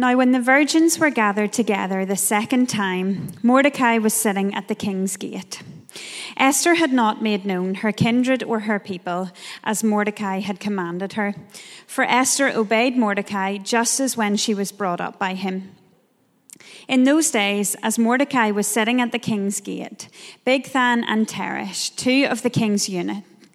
Now, when the virgins were gathered together the second time, Mordecai was sitting at the king's gate. Esther had not made known her kindred or her people, as Mordecai had commanded her, for Esther obeyed Mordecai just as when she was brought up by him. In those days, as Mordecai was sitting at the king's gate, Bigthan and Teresh, two of the king's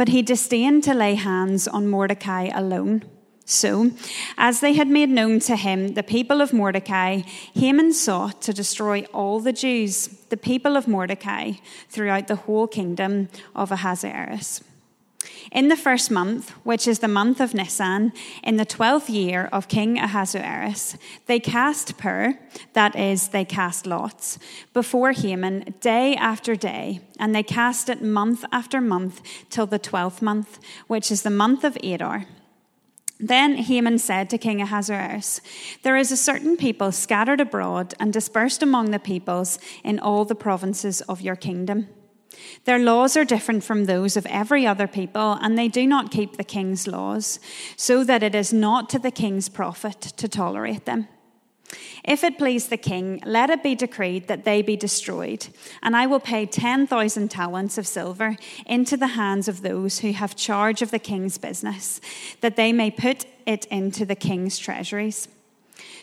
But he disdained to lay hands on Mordecai alone. So, as they had made known to him the people of Mordecai, Haman sought to destroy all the Jews, the people of Mordecai, throughout the whole kingdom of Ahasuerus. In the first month, which is the month of Nisan, in the twelfth year of King Ahasuerus, they cast pur, that is, they cast lots, before Haman day after day, and they cast it month after month till the twelfth month, which is the month of Adar. Then Haman said to King Ahasuerus, There is a certain people scattered abroad and dispersed among the peoples in all the provinces of your kingdom. Their laws are different from those of every other people, and they do not keep the king's laws, so that it is not to the king's profit to tolerate them. If it please the king, let it be decreed that they be destroyed, and I will pay 10,000 talents of silver into the hands of those who have charge of the king's business, that they may put it into the king's treasuries.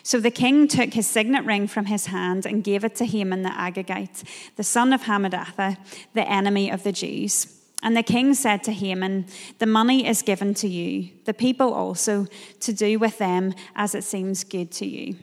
So the king took his signet ring from his hand and gave it to Haman the Agagite, the son of Hammedatha, the enemy of the Jews. And the king said to Haman, The money is given to you, the people also, to do with them as it seems good to you.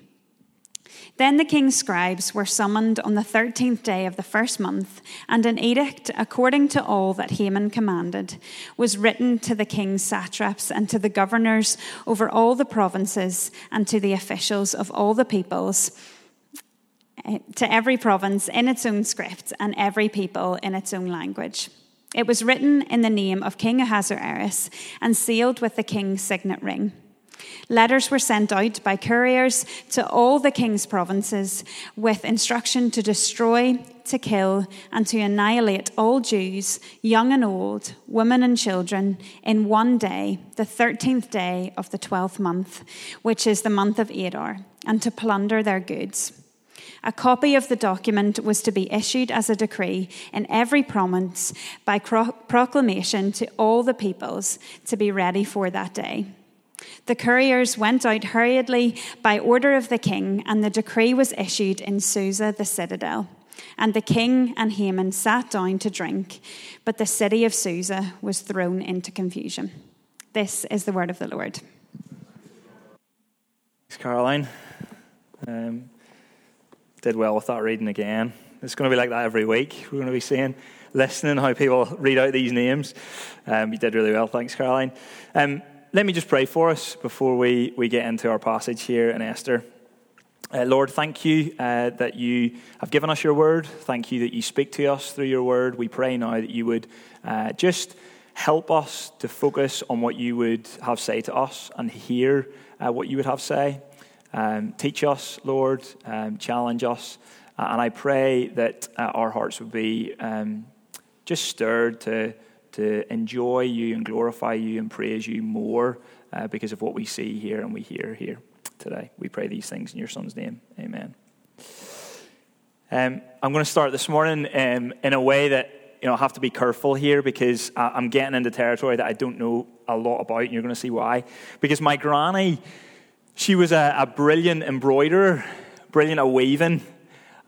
Then the king's scribes were summoned on the thirteenth day of the first month, and an edict, according to all that Haman commanded, was written to the king's satraps and to the governors over all the provinces and to the officials of all the peoples, eh, to every province in its own script and every people in its own language. It was written in the name of King Ahasuerus and sealed with the king's signet ring. Letters were sent out by couriers to all the king's provinces with instruction to destroy, to kill, and to annihilate all Jews, young and old, women and children, in one day, the 13th day of the 12th month, which is the month of Adar, and to plunder their goods. A copy of the document was to be issued as a decree in every province by proclamation to all the peoples to be ready for that day. The couriers went out hurriedly by order of the king, and the decree was issued in Susa, the citadel. And the king and Haman sat down to drink, but the city of Susa was thrown into confusion. This is the word of the Lord. Thanks, Caroline. Um, did well with that reading again. It's going to be like that every week. We're going to be seeing, listening how people read out these names. Um, you did really well. Thanks, Caroline. Um, let me just pray for us before we, we get into our passage here in Esther. Uh, Lord, thank you uh, that you have given us your word. Thank you that you speak to us through your word. We pray now that you would uh, just help us to focus on what you would have say to us and hear uh, what you would have say. Um, teach us, Lord, um, challenge us. Uh, and I pray that uh, our hearts would be um, just stirred to to enjoy you and glorify you and praise you more uh, because of what we see here and we hear here today. We pray these things in your Son's name. Amen. Um, I'm going to start this morning um, in a way that you know, I have to be careful here because I'm getting into territory that I don't know a lot about, and you're going to see why. Because my granny, she was a, a brilliant embroiderer, brilliant at weaving,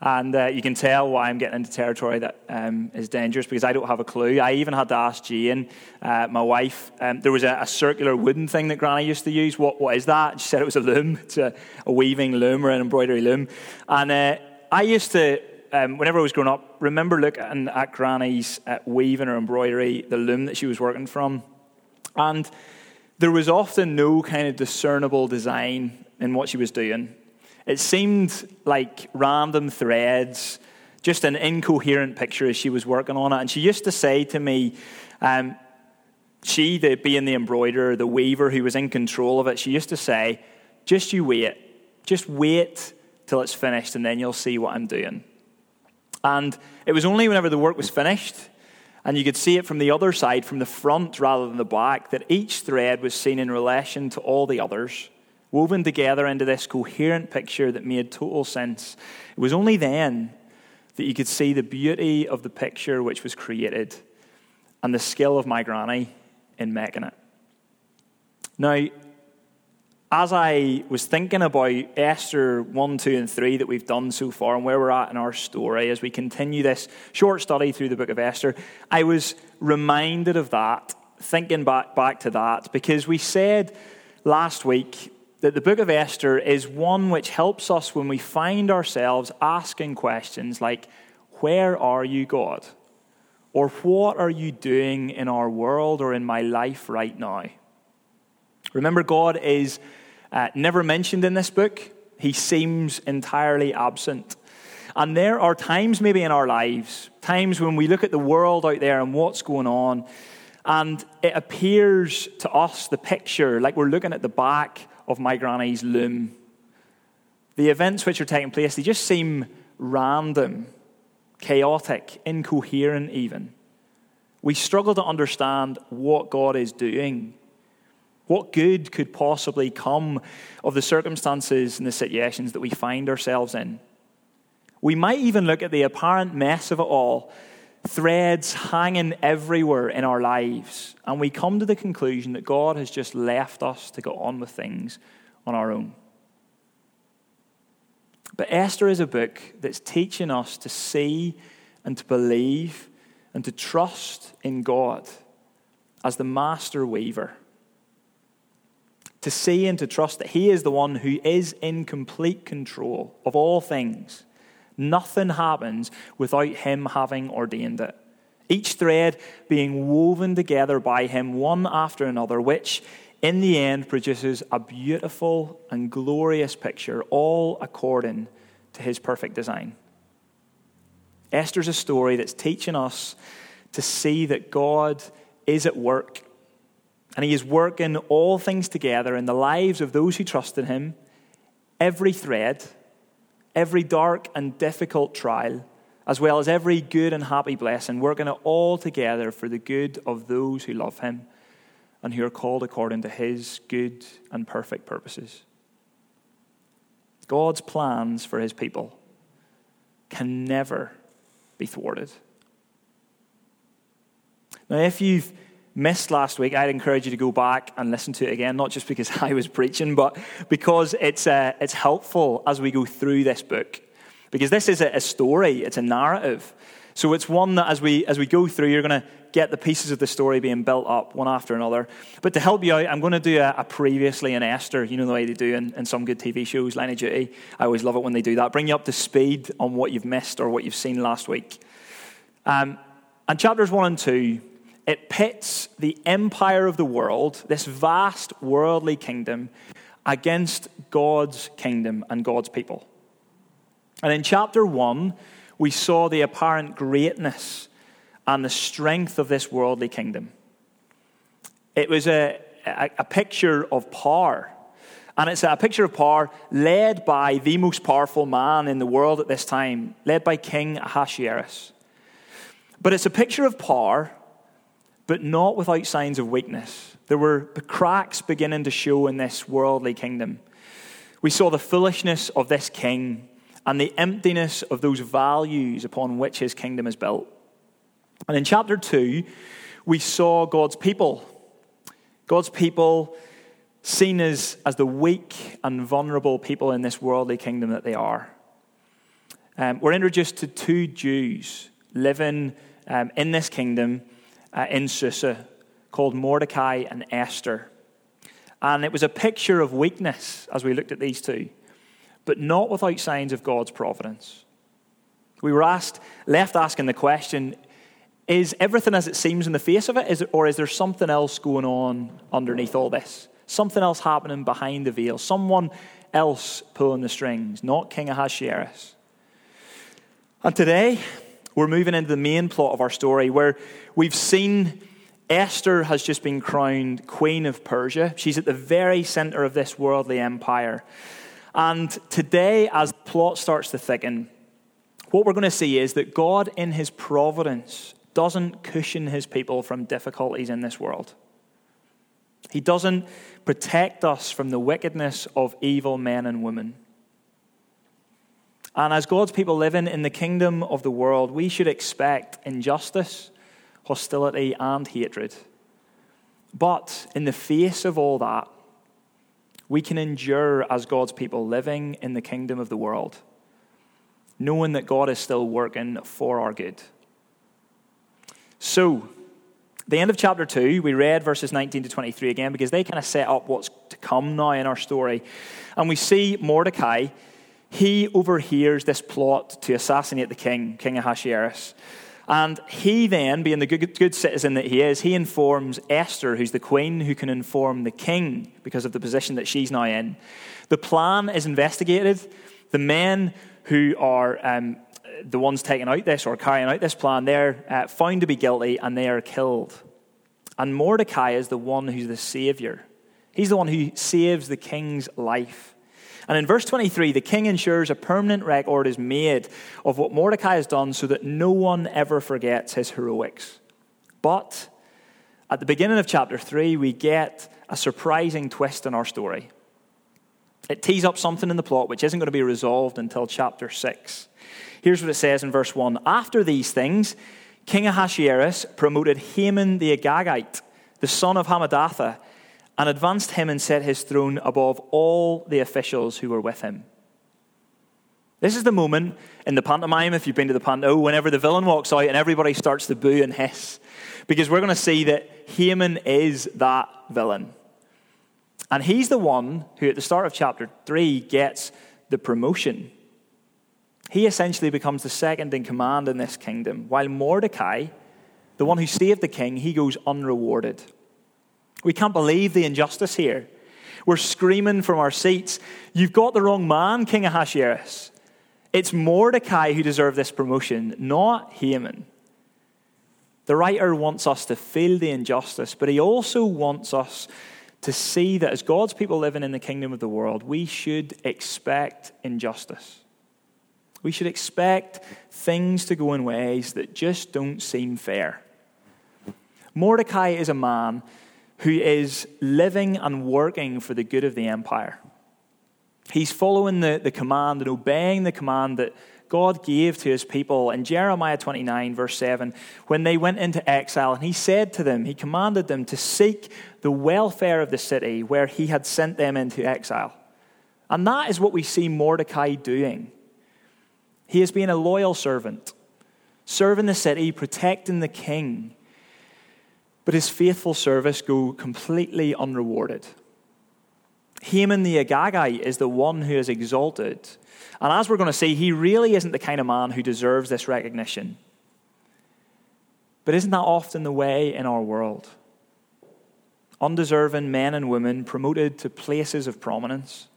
and uh, you can tell why I'm getting into territory that um, is dangerous because I don't have a clue. I even had to ask Jane, uh, my wife. Um, there was a, a, circular wooden thing that Granny used to use. What, what is that? She said it was a loom. It's a, a weaving loom or an embroidery loom. And uh, I used to um, whenever I was growing up, remember looking at Granny's uh, weaving or embroidery, the loom that she was working from. And there was often no kind of discernible design in what she was doing. It seemed like random threads, just an incoherent picture as she was working on it. And she used to say to me, um, she, the, being the embroiderer, the weaver who was in control of it, she used to say, just you wait. Just wait till it's finished and then you'll see what I'm doing. And it was only whenever the work was finished, and you could see it from the other side, from the front rather than the back, that each thread was seen in relation to all the others, woven together into this coherent picture that made total sense. It was only then that you could see the beauty of the picture which was created and the skill of my granny in making it. Now, as I was thinking about Esther 1, 2, and 3 that we've done so far and where we're at in our story as we continue this short study through the book of Esther, I was reminded of that, thinking back, back to that, because we said last week that the book of Esther is one which helps us when we find ourselves asking questions like, Where are you, God? Or what are you doing in our world or in my life right now? Remember, God is uh, never mentioned in this book. He seems entirely absent. And there are times, maybe in our lives, times when we look at the world out there and what's going on, and it appears to us, the picture, like we're looking at the back of my granny's loom. The events which are taking place, they just seem random, chaotic, incoherent, even. We struggle to understand what God is doing what good could possibly come of the circumstances and the situations that we find ourselves in? We might even look at the apparent mess of it all, threads hanging everywhere in our lives, and we come to the conclusion that God has just left us to go on with things on our own. But Esther is a book that's teaching us to see and to believe and to trust in God as the master weaver to see and to trust that He is the one who is in complete control of all things. Nothing happens without Him having ordained it. Each thread being woven together by Him, one after another, which in the end produces a beautiful and glorious picture, all according to His perfect design. Esther's a story that's teaching us to see that God is at work and he is working all things together in the lives of those who trust in him, every thread, every dark and difficult trial, as well as every good and happy blessing, working it all together for the good of those who love him and who are called according to his good and perfect purposes. God's plans for his people can never be thwarted. Now, if you've missed last week, I'd encourage you to go back and listen to it again, not just because I was preaching, but because it's, uh, it's helpful as we go through this book. Because this is a, story, it's a narrative. So it's one that as we, as we go through, you're going to get the pieces of the story being built up one after another. But to help you out, I'm going to do a, a previously in Esther. You know the way they do in, in, some good TV shows, Line of Duty. I always love it when they do that. Bring you up to speed on what you've missed or what you've seen last week. Um, and chapters 1 and 2 it pits the empire of the world, this vast worldly kingdom, against God's kingdom and God's people. And in chapter 1, we saw the apparent greatness and the strength of this worldly kingdom. It was a, a, a picture of power. And it's a picture of power led by the most powerful man in the world at this time, led by King Ahasuerus. But it's a picture of power but not without signs of weakness. There were cracks beginning to show in this worldly kingdom. We saw the foolishness of this king and the emptiness of those values upon which his kingdom is built. And in chapter 2, we saw God's people. God's people seen as, as the weak and vulnerable people in this worldly kingdom that they are. Um, we're introduced to two Jews living um, in this kingdom uh, in Susa called Mordecai and Esther. And it was a picture of weakness as we looked at these two, but not without signs of God's providence. We were asked, left asking the question is everything as it seems in the face of it, is it or is there something else going on underneath all this? Something else happening behind the veil? Someone else pulling the strings, not King Ahasuerus. And today, we're moving into the main plot of our story where we've seen Esther has just been crowned Queen of Persia. She's at the very center of this worldly empire. And today, as the plot starts to thicken, what we're going to see is that God, in his providence, doesn't cushion his people from difficulties in this world. He doesn't protect us from the wickedness of evil men and women. And as God's people living in the kingdom of the world, we should expect injustice hostility, and hatred. But in the face of all that, we can endure as God's people living in the kingdom of the world, knowing that God is still working for our good. So, the end of chapter 2, we read verses 19 to 23 again because they kind of set up what's to come now in our story. And we see Mordecai, he overhears this plot to assassinate the king, King Ahasuerus. And he then, being the good, good, citizen that he is, he informs Esther, who's the queen, who can inform the king because of the position that she's now in. The plan is investigated. The men who are um, the ones taking out this or carrying out this plan, they're uh, found to be guilty and they are killed. And Mordecai is the one who's the savior. He's the one who saves the king's life. And in verse 23, the king ensures a permanent record is made of what Mordecai has done so that no one ever forgets his heroics. But at the beginning of chapter 3, we get a surprising twist in our story. It tees up something in the plot which isn't going to be resolved until chapter 6. Here's what it says in verse 1 After these things, King Ahasuerus promoted Haman the Agagite, the son of Hammedatha and advanced him and set his throne above all the officials who were with him. This is the moment in the pantomime, if you've been to the panto, whenever the villain walks out and everybody starts to boo and hiss. Because we're going to see that Haman is that villain. And he's the one who, at the start of chapter 3, gets the promotion. He essentially becomes the second in command in this kingdom, while Mordecai, the one who saved the king, he goes unrewarded. We can't believe the injustice here. We're screaming from our seats, You've got the wrong man, King Ahasuerus. It's Mordecai who deserved this promotion, not Haman. The writer wants us to feel the injustice, but he also wants us to see that as God's people living in the kingdom of the world, we should expect injustice. We should expect things to go in ways that just don't seem fair. Mordecai is a man who is living and working for the good of the empire. He's following the, the command and obeying the command that God gave to his people in Jeremiah 29, verse 7, when they went into exile. And he said to them, he commanded them to seek the welfare of the city where he had sent them into exile. And that is what we see Mordecai doing. He has been a loyal servant, serving the city, protecting the king but his faithful service go completely unrewarded. Haman the Agagite is the one who is exalted. And as we're going to see, he really isn't the kind of man who deserves this recognition. But isn't that often the way in our world? Undeserving men and women promoted to places of prominence,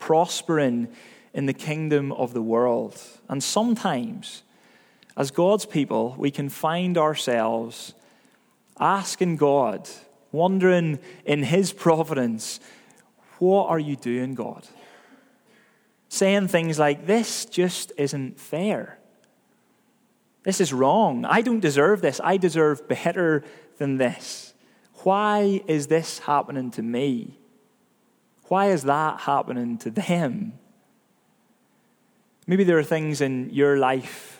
prospering in the kingdom of the world. And sometimes, as God's people, we can find ourselves asking God, wondering in His providence, what are you doing, God? Saying things like, this just isn't fair. This is wrong. I don't deserve this. I deserve better than this. Why is this happening to me? Why is that happening to them? Maybe there are things in your life,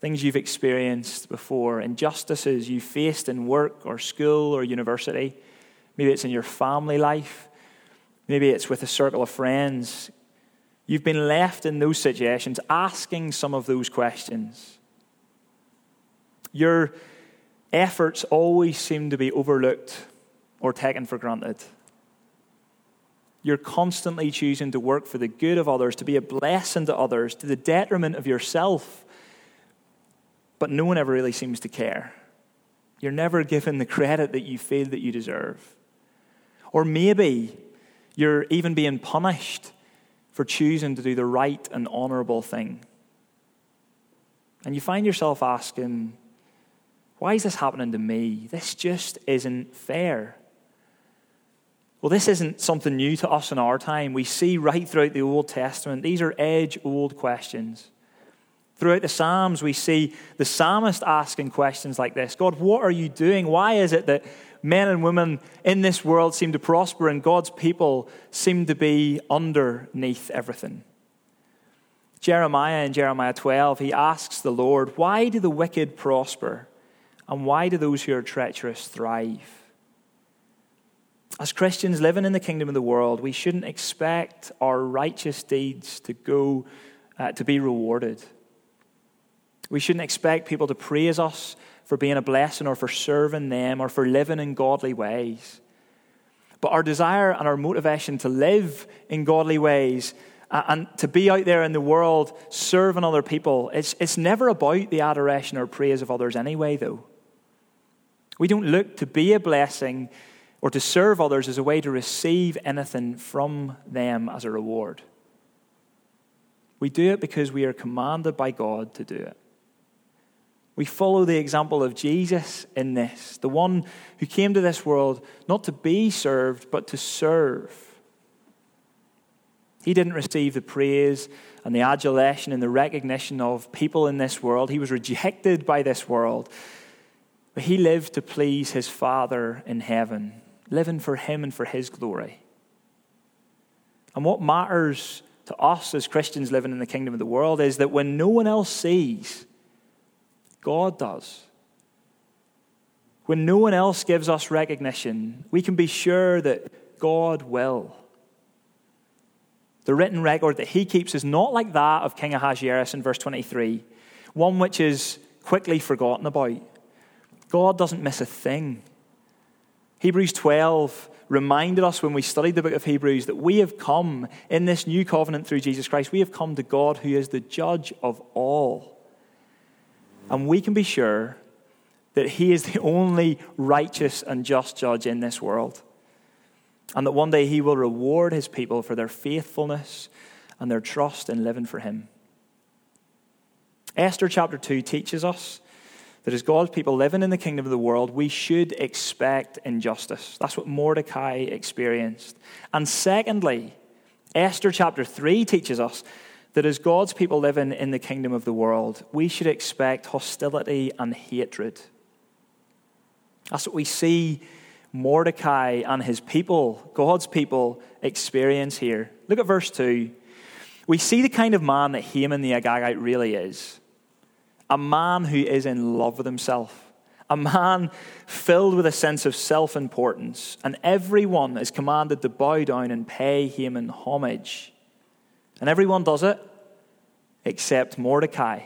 things you've experienced before, injustices you've faced in work or school or university. Maybe it's in your family life. Maybe it's with a circle of friends. You've been left in those situations asking some of those questions. Your efforts always seem to be overlooked or taken for granted. You're constantly choosing to work for the good of others, to be a blessing to others, to the detriment of yourself. But no one ever really seems to care. You're never given the credit that you feel that you deserve. Or maybe you're even being punished for choosing to do the right and honorable thing. And you find yourself asking, why is this happening to me? This just isn't fair. Well, this isn't something new to us in our time. We see right throughout the Old Testament, these are age old questions. Throughout the Psalms, we see the psalmist asking questions like this God, what are you doing? Why is it that men and women in this world seem to prosper and God's people seem to be underneath everything? Jeremiah in Jeremiah 12, he asks the Lord, Why do the wicked prosper? And why do those who are treacherous thrive? As Christians living in the kingdom of the world, we shouldn't expect our righteous deeds to go uh, to be rewarded. We shouldn't expect people to praise us for being a blessing or for serving them or for living in godly ways. But our desire and our motivation to live in godly ways uh, and to be out there in the world serving other people, it's, it's never about the adoration or praise of others anyway, though. We don't look to be a blessing or to serve others as a way to receive anything from them as a reward. We do it because we are commanded by God to do it. We follow the example of Jesus in this, the one who came to this world not to be served, but to serve. He didn't receive the praise and the adulation and the recognition of people in this world. He was rejected by this world. But he lived to please his Father in heaven living for Him and for His glory. And what matters to us as Christians living in the kingdom of the world is that when no one else sees, God does. When no one else gives us recognition, we can be sure that God will. The written record that he keeps is not like that of King Ahasuerus in verse 23, one which is quickly forgotten about. God doesn't miss a thing. Hebrews 12 reminded us when we studied the book of Hebrews that we have come in this new covenant through Jesus Christ, we have come to God who is the judge of all. And we can be sure that He is the only righteous and just judge in this world. And that one day He will reward His people for their faithfulness and their trust in living for Him. Esther chapter 2 teaches us that as God's people living in the kingdom of the world, we should expect injustice. That's what Mordecai experienced. And secondly, Esther chapter 3 teaches us that as God's people living in the kingdom of the world, we should expect hostility and hatred. That's what we see Mordecai and his people, God's people, experience here. Look at verse 2. We see the kind of man that Haman the Agagite really is a man who is in love with himself, a man filled with a sense of self importance, and everyone is commanded to bow down and pay Haman homage. And everyone does it except Mordecai.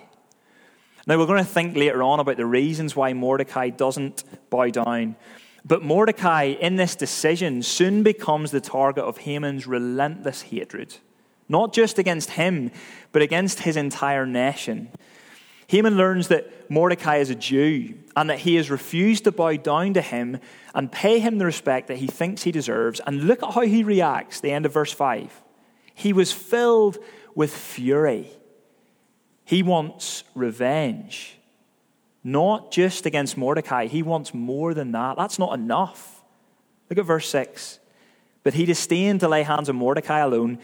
Now, we're going to think later on about the reasons why Mordecai doesn't bow down. But Mordecai, in this decision, soon becomes the target of Haman's relentless hatred, not just against him, but against his entire nation. Haman learns that Mordecai is a Jew and that he has refused to bow down to him and pay him the respect that he thinks he deserves. And look at how he reacts, the end of verse 5. He was filled with fury. He wants revenge, not just against Mordecai, he wants more than that. That's not enough. Look at verse 6. But he disdained to lay hands on Mordecai alone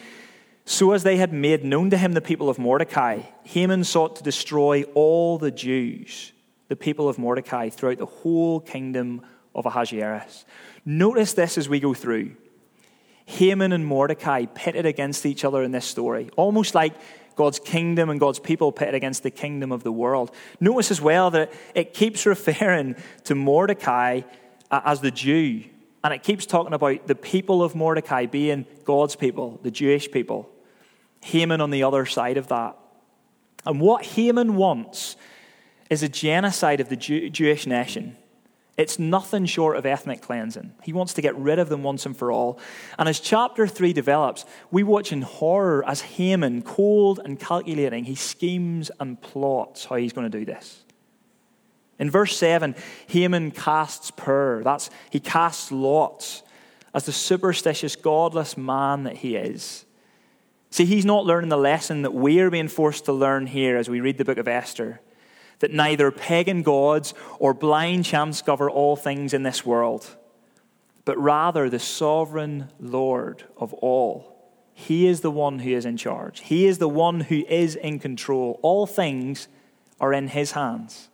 So, as they had made known to him the people of Mordecai, Haman sought to destroy all the Jews, the people of Mordecai, throughout the whole kingdom of Ahasuerus. Notice this as we go through. Haman and Mordecai pitted against each other in this story, almost like God's kingdom and God's people pitted against the kingdom of the world. Notice as well that it keeps referring to Mordecai uh, as the Jew, and it keeps talking about the people of Mordecai being God's people, the Jewish people. Haman on the other side of that. And what Haman wants is a genocide of the Jew- Jewish nation. It's nothing short of ethnic cleansing. He wants to get rid of them once and for all. And as chapter 3 develops, we watch in horror as Haman, cold and calculating, he schemes and plots how he's going to do this. In verse 7, Haman casts pur. That's he casts lots as the superstitious, godless man that he is. See, he's not learning the lesson that we're being forced to learn here as we read the book of Esther that neither pagan gods or blind chance govern all things in this world, but rather the sovereign Lord of all. He is the one who is in charge, He is the one who is in control. All things are in His hands.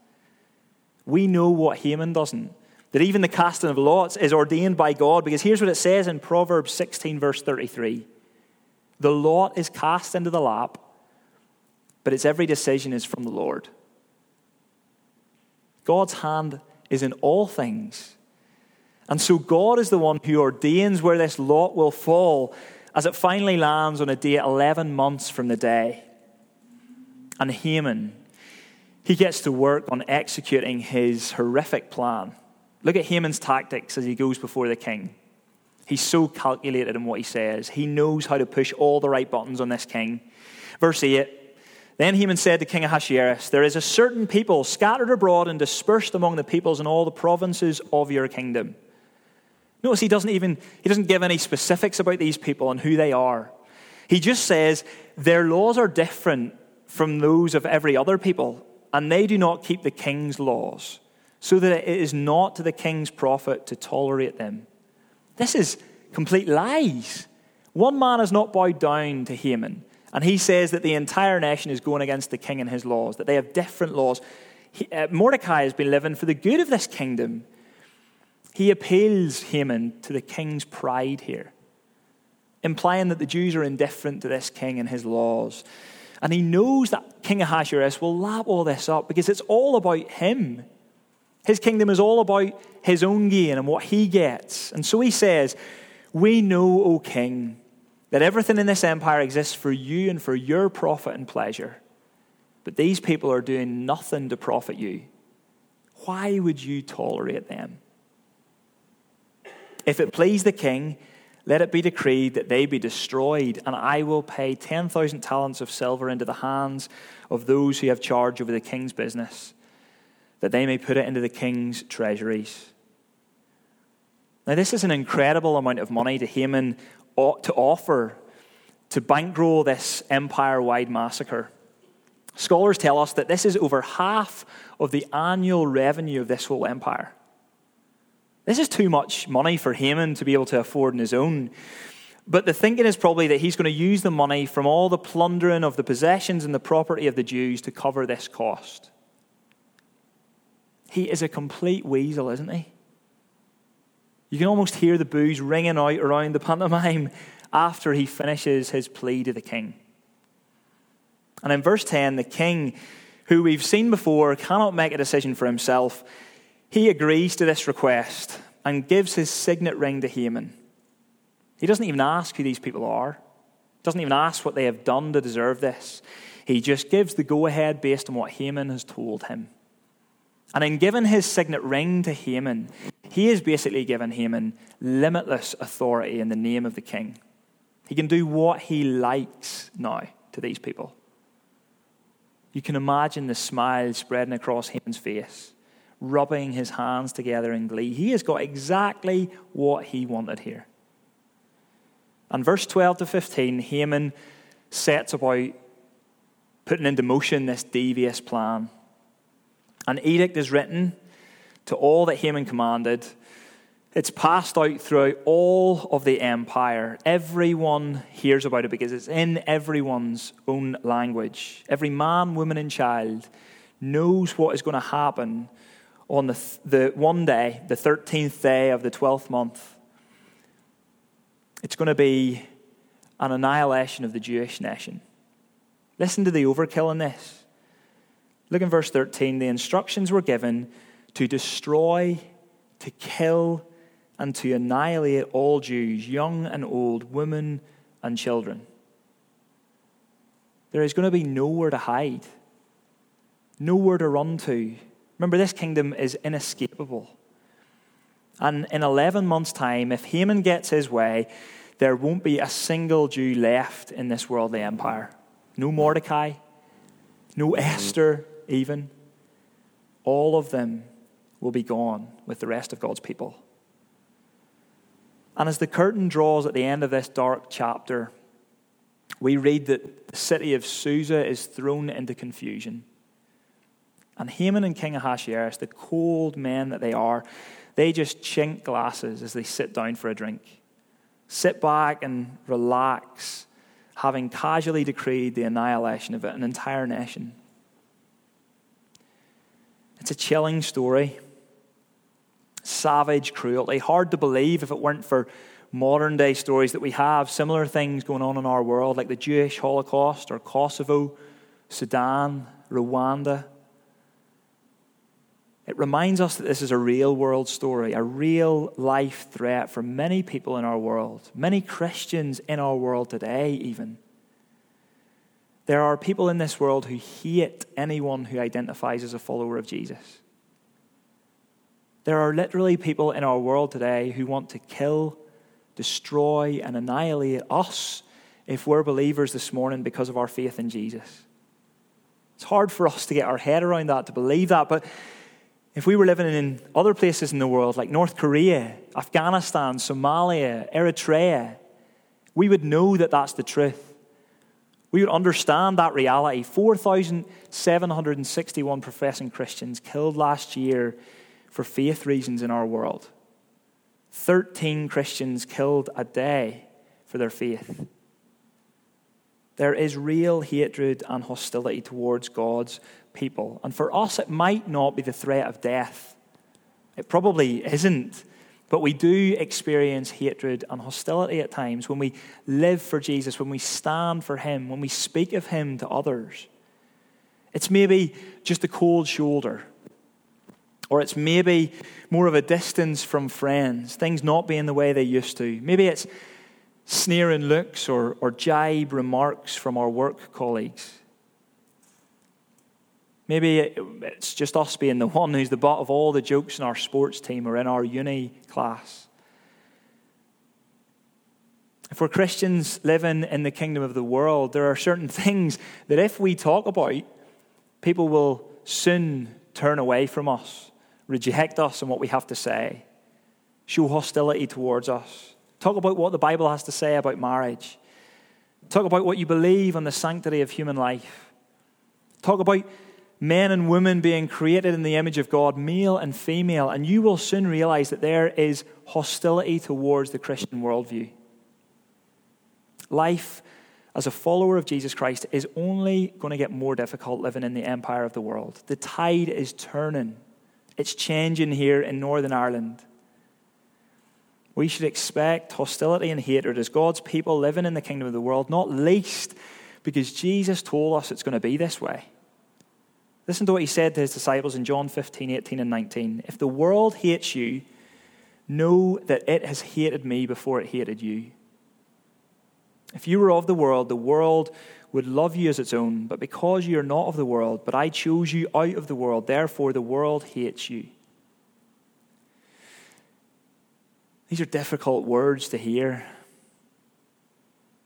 We know what Haman doesn't. That even the casting of lots is ordained by God, because here's what it says in Proverbs 16, verse 33. The lot is cast into the lap, but its every decision is from the Lord. God's hand is in all things. And so God is the one who ordains where this lot will fall as it finally lands on a day 11 months from the day. And Haman, he gets to work on executing his horrific plan. Look at Haman's tactics as he goes before the king. He's so calculated in what he says. He knows how to push all the right buttons on this king. Verse 8 Then Haman said to King Ahasuerus, There is a certain people scattered abroad and dispersed among the peoples in all the provinces of your kingdom. Notice he doesn't even he doesn't give any specifics about these people and who they are. He just says their laws are different from those of every other people, and they do not keep the king's laws, so that it is not to the king's profit to tolerate them. This is complete lies. One man has not bowed down to Haman, and he says that the entire nation is going against the king and his laws, that they have different laws. He, uh, Mordecai has been living for the good of this kingdom. He appeals Haman to the king's pride here, implying that the Jews are indifferent to this king and his laws. And he knows that King Ahasuerus will lap all this up because it's all about him. His kingdom is all about his own gain and what he gets. And so he says, We know, O king, that everything in this empire exists for you and for your profit and pleasure. But these people are doing nothing to profit you. Why would you tolerate them? If it please the king, let it be decreed that they be destroyed, and I will pay 10,000 talents of silver into the hands of those who have charge over the king's business that they may put it into the king's treasuries. Now, this is an incredible amount of money to Haman to offer to bankroll this empire wide massacre. Scholars tell us that this is over half of the annual revenue of this whole empire. This is too much money for Haman to be able to afford on his own. But the thinking is probably that he's going to use the money from all the plundering of the possessions and the property of the Jews to cover this cost. He is a complete weasel, isn't he? You can almost hear the boos ringing out around the pantomime after he finishes his plea to the king. And in verse 10, the king, who we've seen before, cannot make a decision for himself. He agrees to this request and gives his signet ring to Haman. He doesn't even ask who these people are, doesn't even ask what they have done to deserve this. He just gives the go ahead based on what Haman has told him. And in giving his signet ring to Haman, he has basically given Haman limitless authority in the name of the king. He can do what he likes now to these people. You can imagine the smile spreading across Haman's face, rubbing his hands together in glee. He has got exactly what he wanted here. And verse 12 to 15, Haman sets about putting into motion this devious plan. An edict is written to all that Haman commanded. It's passed out throughout all of the empire. Everyone hears about it because it's in everyone's own language. Every man, woman, and child knows what is going to happen on the, the one day, the 13th day of the 12th month. It's going to be an annihilation of the Jewish nation. Listen to the overkill in this. Look in verse 13. The instructions were given to destroy, to kill, and to annihilate all Jews, young and old, women and children. There is going to be nowhere to hide, nowhere to run to. Remember, this kingdom is inescapable. And in 11 months' time, if Haman gets his way, there won't be a single Jew left in this worldly empire. No Mordecai, no mm-hmm. Esther, even. All of them will be gone with the rest of God's people. And as the curtain draws at the end of this dark chapter, we read that the city of Susa is thrown into confusion. And Haman and King Ahasuerus, the cold men that they are, they just chink glasses as they sit down for a drink. Sit back and relax, having casually decreed the annihilation of an entire nation. It's a chilling story savage cruelty. Hard to believe if it weren't for modern day stories that we have similar things going on in our world, like the Jewish Holocaust or Kosovo, Sudan, Rwanda. It reminds us that this is a real world story, a real life threat for many people in our world, many Christians in our world today, even. There are people in this world who hate anyone who identifies as a follower of Jesus. There are literally people in our world today who want to kill, destroy, and annihilate us if we're believers this morning because of our faith in Jesus. It's hard for us to get our head around that, to believe that, but if we were living in other places in the world, like North Korea, Afghanistan, Somalia, Eritrea, we would know that that's the truth. We would understand that reality. 4,761 professing Christians killed last year for faith reasons in our world. 13 Christians killed a day for their faith. There is real hatred and hostility towards God's people. And for us, it might not be the threat of death. It probably isn't. But we do experience hatred and hostility at times when we live for Jesus, when we stand for Him, when we speak of Him to others. It's maybe just a cold shoulder or it's maybe more of a distance from friends, things not being the way they used to. Maybe it's sneering looks or, or jibe remarks from our work colleagues. Maybe it's just us being the one who's the butt of all the jokes in our sports team or in our uni class. If we're Christians living in the kingdom of the world, there are certain things that if we talk about, people will soon turn away from us reject us and what we have to say, show hostility towards us. Talk about what the Bible has to say about marriage. Talk about what you believe on the sanctity of human life. Talk about men and women being created in the image of God, male and female, and you will soon realize that there is hostility towards the Christian worldview. Life as a follower of Jesus Christ is only going to get more difficult living in the empire of the world. The tide is turning. It's changing here in Northern Ireland. We should expect hostility and hatred as God's people living in the kingdom of the world, not least because Jesus told us it's going to be this way. Listen to what he said to his disciples in John 15, 18, and 19. If the world hates you, know that it has hated me before it hated you. If you were of the world, the world would love you as its own, but because you are not of the world, but I chose you out of the world, therefore the world hates you. These are difficult words to hear.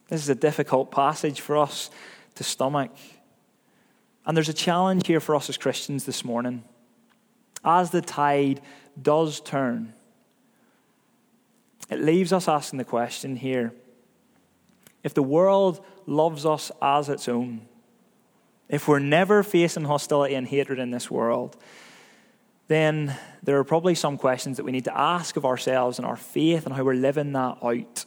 This is a difficult passage for us to stomach. And there's a challenge here for us as Christians this morning. As the tide does turn, it leaves us asking the question here if the world loves us as its own, if we're never facing hostility and hatred in this world, then there are probably some questions that we need to ask of ourselves and our faith and how we're living that out.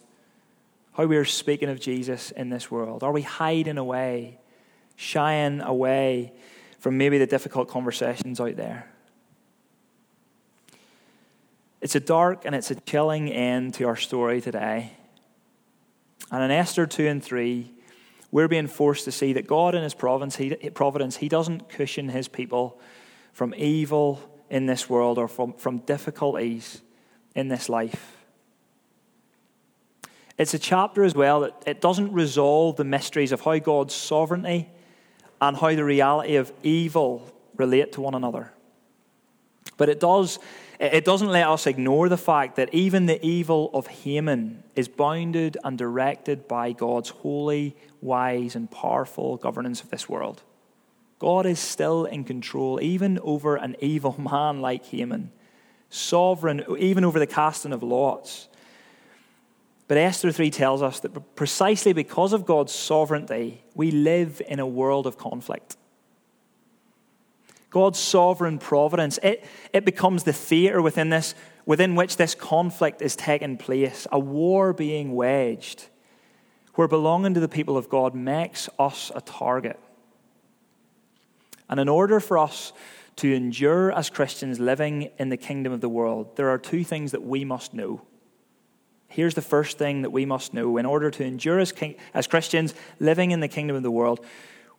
How we're speaking of Jesus in this world. Are we hiding away, shying away from maybe the difficult conversations out there? It's a dark and it's a chilling end to our story today. And in Esther 2 and 3, we're being forced to see that God in His providence, He, doesn't cushion His people from evil in this world or from, from difficulties in this life. It's a chapter as well that it doesn't resolve the mysteries of how God's sovereignty and how the reality of evil relate to one another. But it does it doesn't let us ignore the fact that even the evil of Haman is bounded and directed by God's holy, wise, and powerful governance of this world. God is still in control, even over an evil man like Haman, sovereign, even over the casting of lots. But Esther 3 tells us that precisely because of God's sovereignty, we live in a world of conflict. God's sovereign providence, it, it becomes the theater within, this, within which this conflict is taking place, a war being waged, where belonging to the people of God makes us a target. And in order for us to endure as Christians living in the kingdom of the world, there are two things that we must know. Here's the first thing that we must know. In order to endure as, king, as Christians living in the kingdom of the world,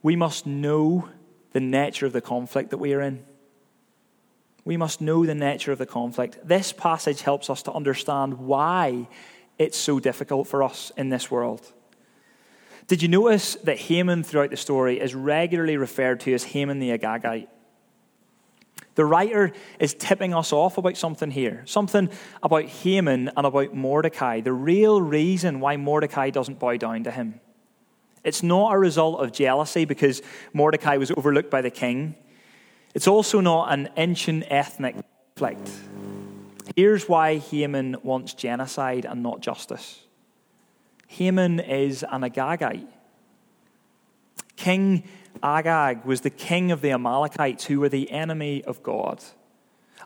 we must know the nature of the conflict that we are in. We must know the nature of the conflict. This passage helps us to understand why it's so difficult for us in this world. Did you notice that Haman throughout the story is regularly referred to as Haman the Agagite? The writer is tipping us off about something here, something about Haman and about Mordecai, the real reason why Mordecai doesn't bow down to him. It's not a result of jealousy because Mordecai was overlooked by the king. It's also not an ancient ethnic conflict. Here's why Haman wants genocide and not justice Haman is an Agagite. King Agag was the king of the Amalekites who were the enemy of God.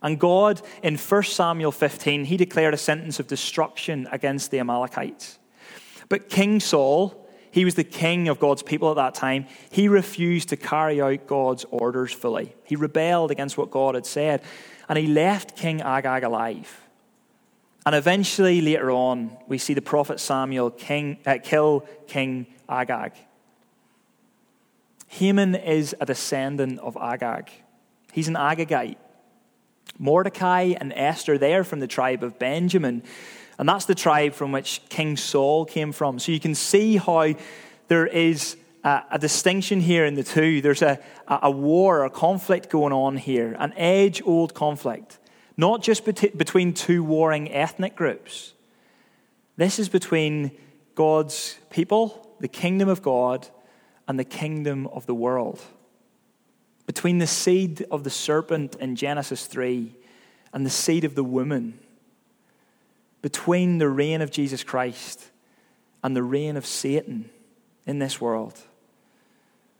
And God, in 1 Samuel 15, he declared a sentence of destruction against the Amalekites. But King Saul, he was the king of God's people at that time. He refused to carry out God's orders fully. He rebelled against what God had said, and he left King Agag alive. And eventually, later on, we see the prophet Samuel king, uh, kill King Agag. Haman is a descendant of Agag. He's an Agagite. Mordecai and Esther, they are from the tribe of Benjamin. And that's the tribe from which King Saul came from. So you can see how there is a, a distinction here in the two. There's a, a war, a conflict going on here, an age old conflict, not just bet- between two warring ethnic groups. This is between God's people, the kingdom of God, and the kingdom of the world. Between the seed of the serpent in Genesis 3 and the seed of the woman between the reign of Jesus Christ and the reign of Satan in this world.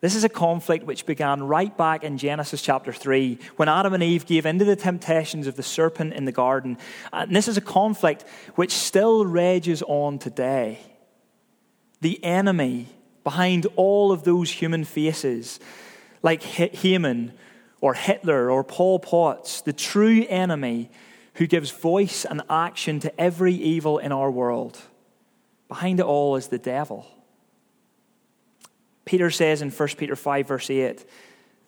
This is a conflict which began right back in Genesis chapter 3 when Adam and Eve gave into the temptations of the serpent in the garden. And this is a conflict which still rages on today. The enemy behind all of those human faces, like Haman or Hitler or Pol Pot, the true enemy who gives voice and action to every evil in our world. Behind it all is the devil. Peter says in 1 Peter 5, verse 8,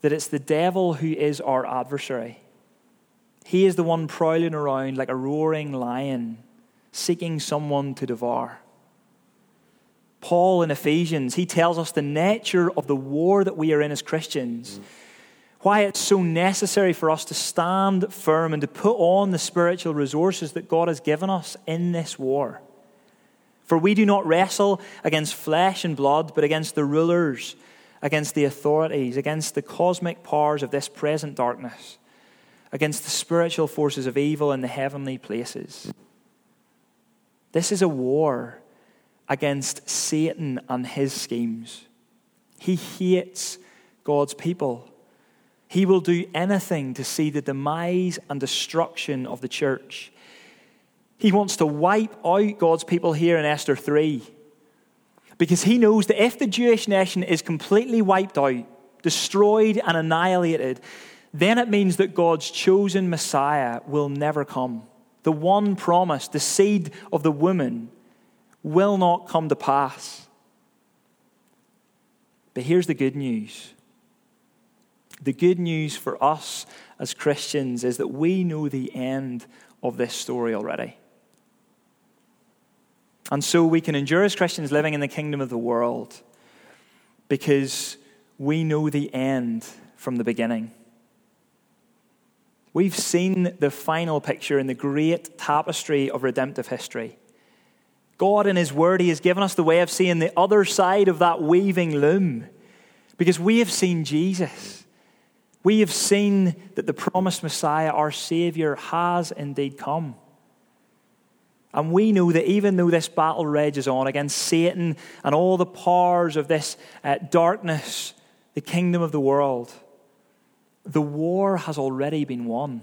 that it's the devil who is our adversary. He is the one prowling around like a roaring lion, seeking someone to devour. Paul in Ephesians, he tells us the nature of the war that we are in as Christians. Mm why it's so necessary for us to stand firm and to put on the spiritual resources that God has given us in this war. For we do not wrestle against flesh and blood, but against the rulers, against the authorities, against the cosmic powers of this present darkness, against the spiritual forces of evil in the heavenly places. This is a war against Satan and his schemes. He hates God's people. He will do anything to see the demise and destruction of the church. He wants to wipe out God's people here in Esther 3 because he knows that if the Jewish nation is completely wiped out, destroyed, and annihilated, then it means that God's chosen Messiah will never come. The one promised, the seed of the woman, will not come to pass. But here's the good news the good news for us as Christians is that we know the end of this story already. And so we can endure as Christians living in the kingdom of the world because we know the end from the beginning. We've seen the final picture in the great tapestry of redemptive history. God, in His Word, He has given us the way of seeing the other side of that weaving loom because we have seen Jesus. We have seen that the promised Messiah, our Savior, has indeed come. And we know that even though this battle rages on against Satan and all the powers of this uh, darkness, the kingdom of the world, the war has already been won.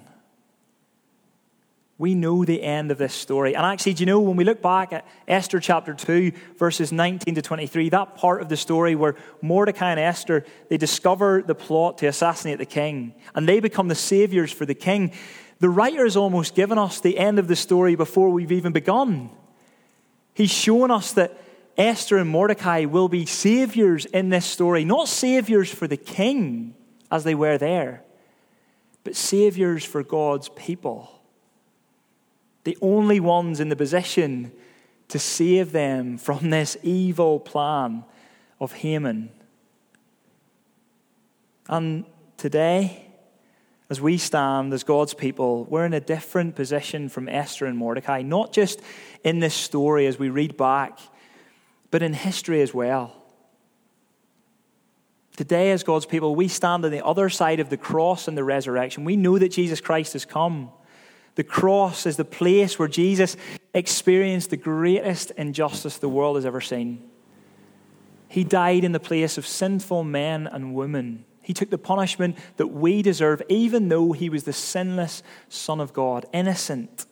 We know the end of this story. And actually, do you know, when we look back at Esther chapter 2, verses 19 to 23, that part of the story where Mordecai and Esther, they discover the plot to assassinate the king, and they become the saviors for the king. The writer has almost given us the end of the story before we've even begun. He's shown us that Esther and Mordecai will be saviors in this story, not saviors for the king as they were there, but saviors for God's people the only ones in the position to save them from this evil plan of Haman. And today, as we stand as God's people, we're in a different position from Esther and Mordecai, not just in this story as we read back, but in history as well. Today, as God's people, we stand on the other side of the cross and the resurrection. We know that Jesus Christ has come. The cross is the place where Jesus experienced the greatest injustice the world has ever seen. He died in the place of sinful men and women. He took the punishment that we deserve, even though he was the sinless Son of God, innocent.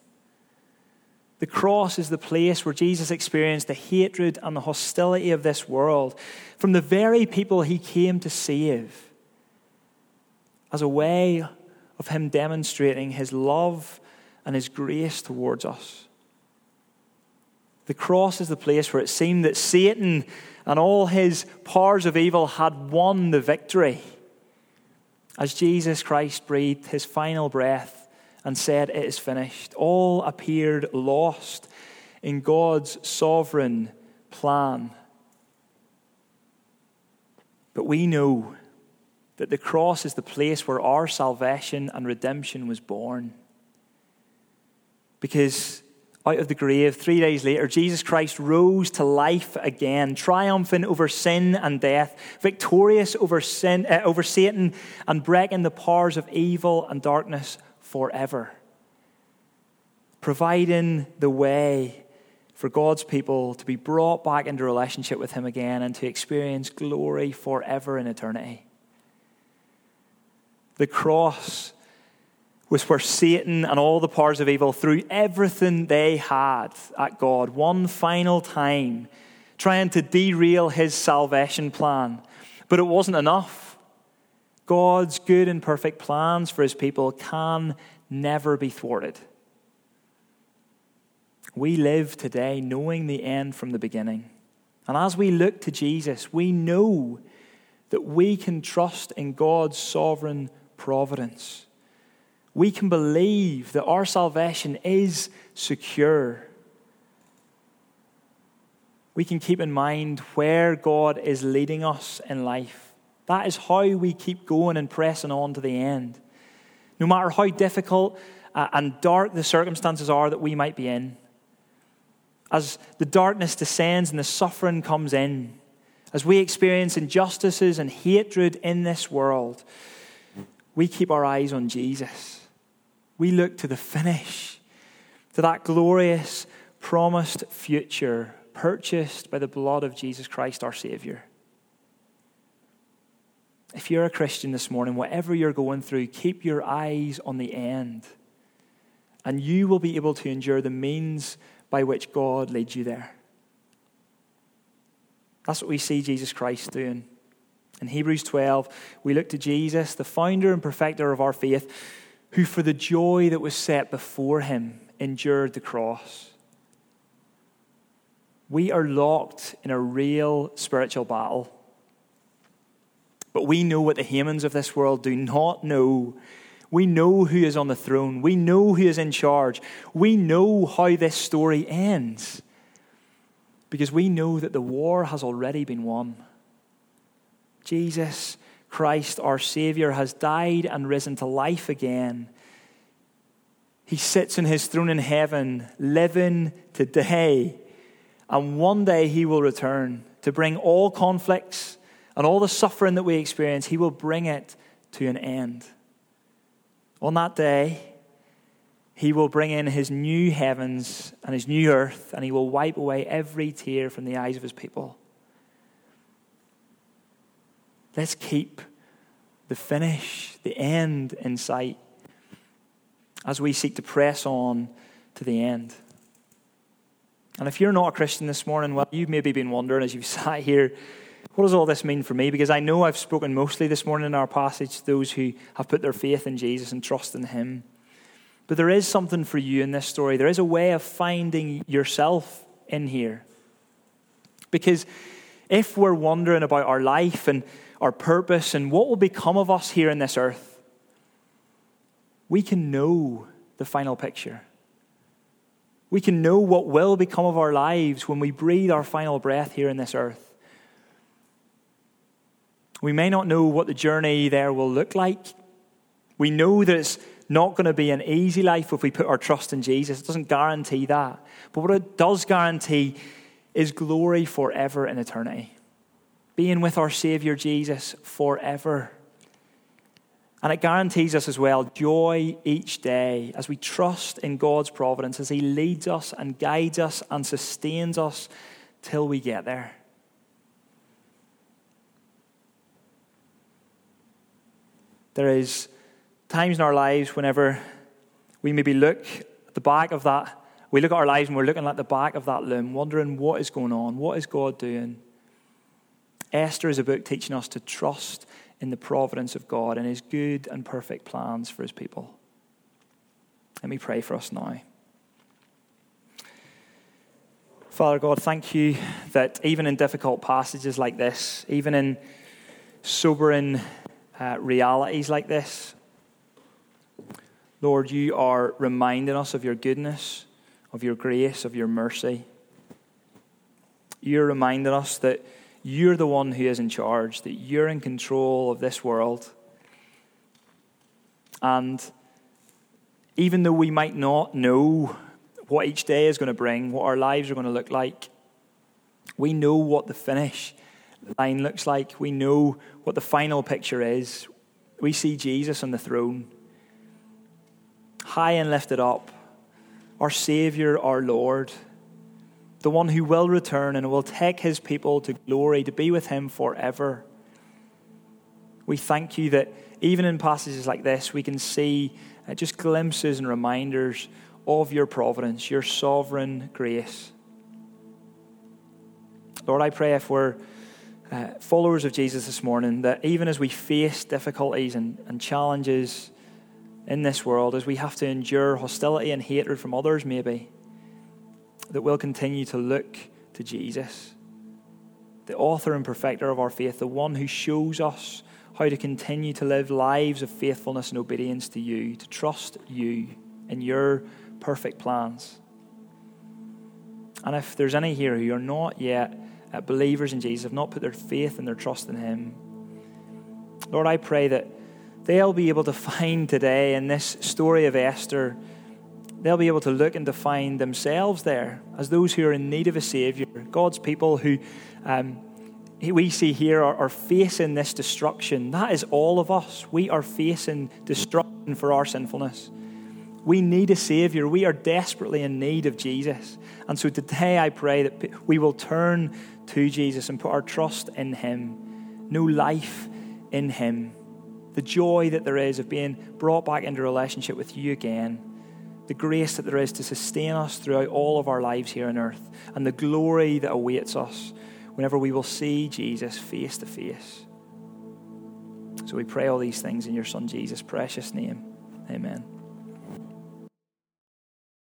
The cross is the place where Jesus experienced the hatred and the hostility of this world from the very people he came to save as a way of him demonstrating his love and his grace towards us. The cross is the place where it seemed that Satan and all his powers of evil had won the victory. As Jesus Christ breathed his final breath and said, It is finished, all appeared lost in God's sovereign plan. But we know that the cross is the place where our salvation and redemption was born. Because out of the grave, three days later, Jesus Christ rose to life again, triumphant over sin and death, victorious over, sin, uh, over Satan, and breaking the powers of evil and darkness forever. Providing the way for God's people to be brought back into relationship with Him again and to experience glory forever in eternity. The cross was where Satan and all the powers of evil threw everything they had at God one final time, trying to derail his salvation plan. But it wasn't enough. God's good and perfect plans for his people can never be thwarted. We live today knowing the end from the beginning. And as we look to Jesus, we know that we can trust in God's sovereign providence we can believe that our salvation is secure. We can keep in mind where God is leading us in life. That is how we keep going and pressing on to the end. No matter how difficult uh, and dark the circumstances are that we might be in, as the darkness descends and the suffering comes in, as we experience injustices and hatred in this world, we keep our eyes on Jesus. We look to the finish, to that glorious, promised future purchased by the blood of Jesus Christ, our Savior. If you're a Christian this morning, whatever you're going through, keep your eyes on the end. And you will be able to endure the means by which God leads you there. That's what we see Jesus Christ doing. In Hebrews 12, we look to Jesus, the founder and perfecter of our faith, who for the joy that was set before him endured the cross. We are locked in a real spiritual battle. But we know what the Hamans of this world do not know. We know who is on the throne. We know who is in charge. We know how this story ends because we know that the war has already been won. Jesus Christ, our Savior, has died and risen to life again. He sits in his throne in heaven, living today. And one day he will return to bring all conflicts and all the suffering that we experience, he will bring it to an end. On that day, he will bring in his new heavens and his new earth, and he will wipe away every tear from the eyes of his people. Let's keep the finish, the end in sight as we seek to press on to the end. And if you're not a Christian this morning, well, you've maybe been wondering as you've sat here, what does all this mean for me? Because I know I've spoken mostly this morning in our passage to those who have put their faith in Jesus and trust in Him. But there is something for you in this story. There is a way of finding yourself in here. Because if we're wondering about our life and our purpose and what will become of us here in this earth, we can know the final picture. We can know what will become of our lives when we breathe our final breath here in this earth. We may not know what the journey there will look like. We know that it's not going to be an easy life if we put our trust in Jesus. It doesn't guarantee that. But what it does guarantee is glory forever in eternity. Being with our Savior Jesus forever. And it guarantees us as well joy each day as we trust in God's providence, as He leads us and guides us and sustains us till we get there. There is times in our lives whenever we maybe look at the back of that, we look at our lives and we're looking at the back of that loom, wondering what is going on, what is God doing. Esther is a book teaching us to trust in the providence of God and his good and perfect plans for his people. Let me pray for us now. Father God, thank you that even in difficult passages like this, even in sobering uh, realities like this, Lord, you are reminding us of your goodness, of your grace, of your mercy. You're reminding us that you're the one who is in charge, that you're in control of this world. And even though we might not know what each day is going to bring, what our lives are going to look like, we know what the finish line looks like. We know what the final picture is. We see Jesus on the throne high and lifted up, our Savior, our Lord, the one who will return and will take his people to glory to be with him forever. We thank you that even in passages like this, we can see uh, just glimpses and reminders of your providence, your sovereign grace. Lord, I pray if we're uh, followers of Jesus this morning, that even as we face difficulties and, and challenges, in this world as we have to endure hostility and hatred from others, maybe, that we'll continue to look to Jesus, the author and perfecter of our faith, the one who shows us how to continue to live lives of faithfulness and obedience to you, to trust you in your perfect plans. And if there's any here who are not yet uh, believers in Jesus, have not put their faith and their trust in Him, Lord, I pray that they'll be able to find today in this story of Esther, they'll be able to look and define themselves there as those who are in need of a Savior, God's people who um, we see here are, are facing this destruction. That is all of us. We are facing destruction for our sinfulness. We need a Savior. We are desperately in need of Jesus. And so today I pray that we will turn to Jesus and put our trust in Him. new life in Him, the joy that there is of being brought back into relationship with you again, the grace that there is to sustain us throughout all of our lives here on earth, and the glory that awaits us whenever we will see Jesus face to face. So we pray all these things in your Son Jesus' precious name. Amen.